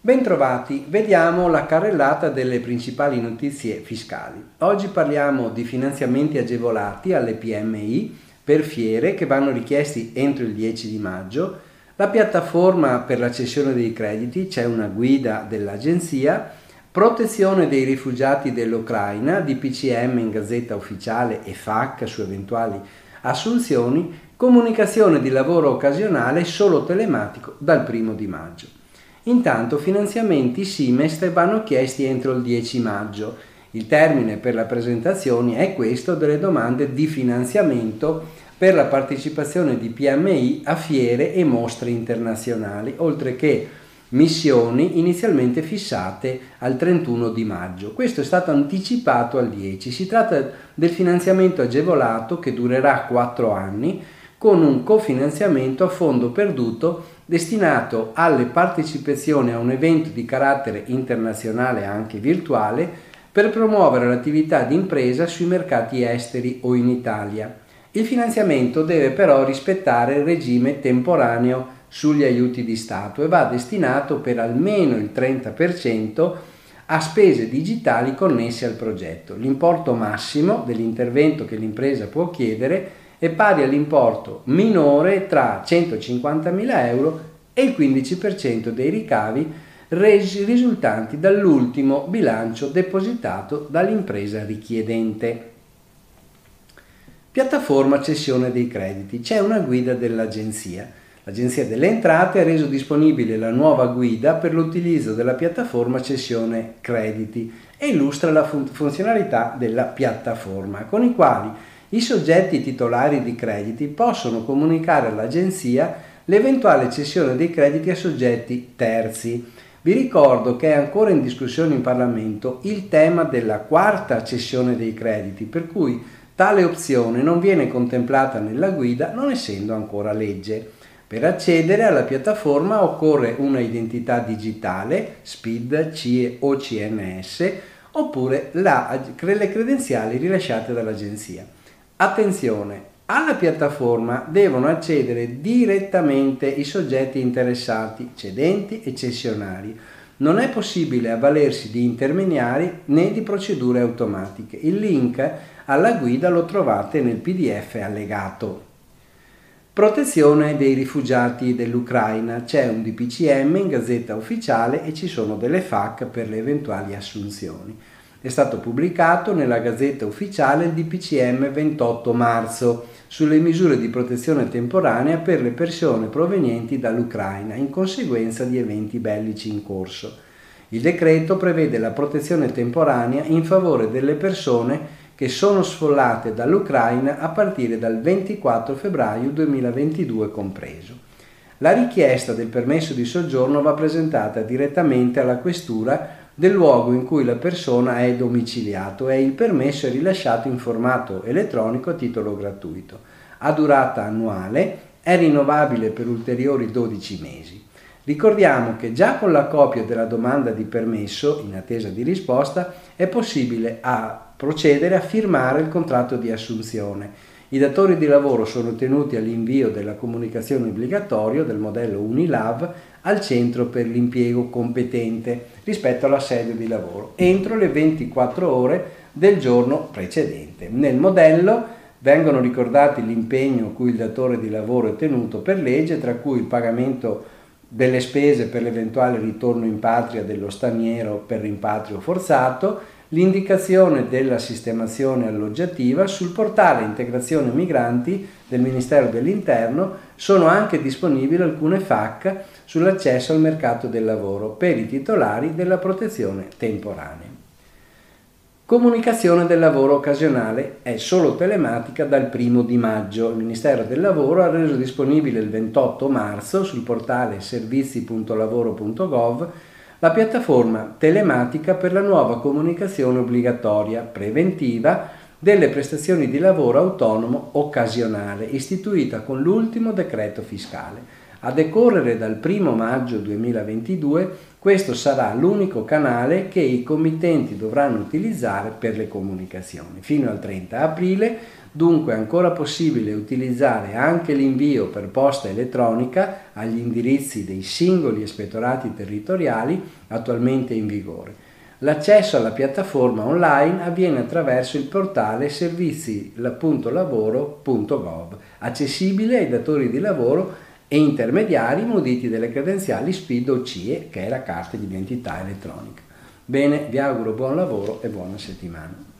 Bentrovati, vediamo la carrellata delle principali notizie fiscali. Oggi parliamo di finanziamenti agevolati alle PMI per fiere che vanno richiesti entro il 10 di maggio, la piattaforma per la cessione dei crediti, c'è una guida dell'agenzia, protezione dei rifugiati dell'Ucraina, DPCM in gazzetta ufficiale e FAC su eventuali assunzioni, comunicazione di lavoro occasionale solo telematico dal primo di maggio. Intanto finanziamenti Simest vanno chiesti entro il 10 maggio. Il termine per la presentazione è questo delle domande di finanziamento per la partecipazione di PMI a fiere e mostre internazionali, oltre che missioni inizialmente fissate al 31 di maggio. Questo è stato anticipato al 10. Si tratta del finanziamento agevolato che durerà 4 anni con un cofinanziamento a fondo perduto destinato alle partecipazioni a un evento di carattere internazionale anche virtuale per promuovere l'attività di impresa sui mercati esteri o in Italia. Il finanziamento deve però rispettare il regime temporaneo sugli aiuti di Stato e va destinato per almeno il 30% a spese digitali connesse al progetto. L'importo massimo dell'intervento che l'impresa può chiedere è pari all'importo minore tra 150.000 euro e il 15% dei ricavi resi risultanti dall'ultimo bilancio depositato dall'impresa richiedente. Piattaforma cessione dei crediti. C'è una guida dell'agenzia. L'Agenzia delle Entrate ha reso disponibile la nuova guida per l'utilizzo della piattaforma cessione crediti e illustra la fun- funzionalità della piattaforma, con i quali i soggetti titolari di crediti possono comunicare all'Agenzia l'eventuale cessione dei crediti a soggetti terzi. Vi ricordo che è ancora in discussione in Parlamento il tema della quarta cessione dei crediti, per cui tale opzione non viene contemplata nella guida non essendo ancora legge. Per accedere alla piattaforma occorre una identità digitale, SPID, CIE o CNS, oppure la, le credenziali rilasciate dall'agenzia. Attenzione, alla piattaforma devono accedere direttamente i soggetti interessati, cedenti e cessionari. Non è possibile avvalersi di intermediari né di procedure automatiche. Il link alla guida lo trovate nel PDF allegato. Protezione dei rifugiati dell'Ucraina. C'è un DPCM in gazzetta ufficiale e ci sono delle FAC per le eventuali assunzioni. È stato pubblicato nella Gazzetta Ufficiale il DPCM 28 marzo sulle misure di protezione temporanea per le persone provenienti dall'Ucraina in conseguenza di eventi bellici in corso. Il decreto prevede la protezione temporanea in favore delle persone che sono sfollate dall'Ucraina a partire dal 24 febbraio 2022 compreso. La richiesta del permesso di soggiorno va presentata direttamente alla questura del luogo in cui la persona è domiciliato e il permesso è rilasciato in formato elettronico a titolo gratuito. Ha durata annuale, è rinnovabile per ulteriori 12 mesi. Ricordiamo che già con la copia della domanda di permesso, in attesa di risposta, è possibile a procedere a firmare il contratto di assunzione. I datori di lavoro sono tenuti all'invio della comunicazione obbligatoria del modello Unilav al centro per l'impiego competente rispetto alla sede di lavoro entro le 24 ore del giorno precedente. Nel modello vengono ricordati l'impegno cui il datore di lavoro è tenuto per legge, tra cui il pagamento delle spese per l'eventuale ritorno in patria dello straniero per rimpatrio forzato, l'indicazione della sistemazione alloggiativa sul portale Integrazione Migranti del Ministero dell'Interno sono anche disponibili alcune FAC sull'accesso al mercato del lavoro per i titolari della protezione temporanea. Comunicazione del lavoro occasionale è solo telematica dal primo di maggio. Il Ministero del Lavoro ha reso disponibile il 28 marzo sul portale servizi.lavoro.gov la piattaforma telematica per la nuova comunicazione obbligatoria preventiva delle prestazioni di lavoro autonomo occasionale, istituita con l'ultimo decreto fiscale. A decorrere dal 1 maggio 2022 questo sarà l'unico canale che i committenti dovranno utilizzare per le comunicazioni. Fino al 30 aprile Dunque è ancora possibile utilizzare anche l'invio per posta elettronica agli indirizzi dei singoli ispettorati territoriali attualmente in vigore. L'accesso alla piattaforma online avviene attraverso il portale servizi.lavoro.gov, accessibile ai datori di lavoro e intermediari muniti delle credenziali SPID o CIE, che è la carta di identità elettronica. Bene, vi auguro buon lavoro e buona settimana.